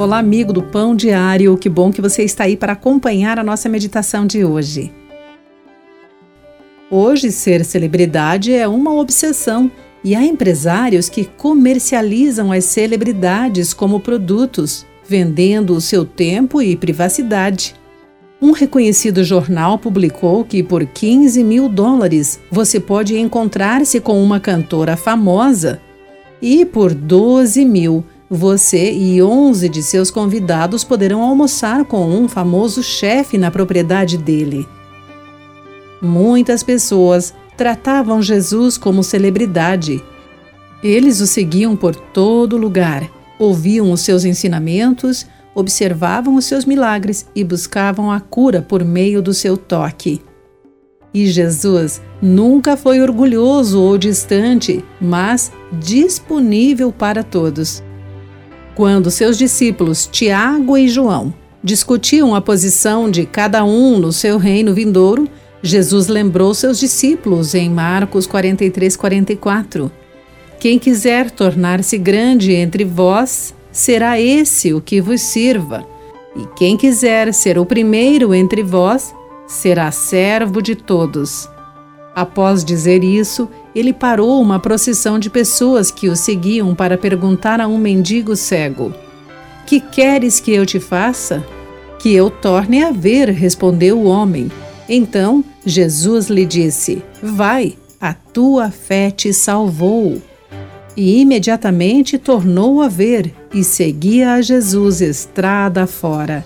Olá, amigo do Pão Diário, que bom que você está aí para acompanhar a nossa meditação de hoje. Hoje, ser celebridade é uma obsessão e há empresários que comercializam as celebridades como produtos, vendendo o seu tempo e privacidade. Um reconhecido jornal publicou que por 15 mil dólares você pode encontrar-se com uma cantora famosa e por 12 mil você e 11 de seus convidados poderão almoçar com um famoso chefe na propriedade dele. Muitas pessoas tratavam Jesus como celebridade. Eles o seguiam por todo lugar, ouviam os seus ensinamentos, observavam os seus milagres e buscavam a cura por meio do seu toque. E Jesus nunca foi orgulhoso ou distante, mas disponível para todos. Quando seus discípulos Tiago e João discutiam a posição de cada um no seu reino vindouro, Jesus lembrou seus discípulos em Marcos 43, 44. Quem quiser tornar-se grande entre vós, será esse o que vos sirva. E quem quiser ser o primeiro entre vós, será servo de todos. Após dizer isso, ele parou uma procissão de pessoas que o seguiam para perguntar a um mendigo cego: Que queres que eu te faça? Que eu torne a ver, respondeu o homem. Então Jesus lhe disse: Vai, a tua fé te salvou. E imediatamente tornou a ver e seguia a Jesus estrada fora.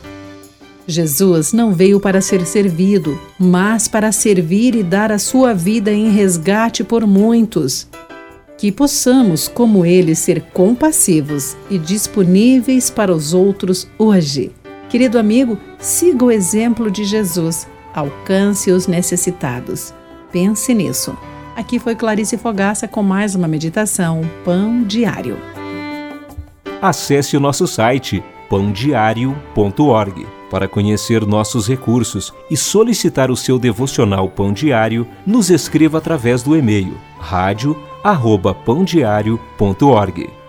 Jesus não veio para ser servido, mas para servir e dar a sua vida em resgate por muitos. Que possamos, como ele, ser compassivos e disponíveis para os outros hoje. Querido amigo, siga o exemplo de Jesus alcance os necessitados. Pense nisso. Aqui foi Clarice Fogaça com mais uma meditação Pão Diário. Acesse o nosso site pãodiario.org para conhecer nossos recursos e solicitar o seu devocional Pão Diário. Nos escreva através do e-mail rádio@pãodiario.org.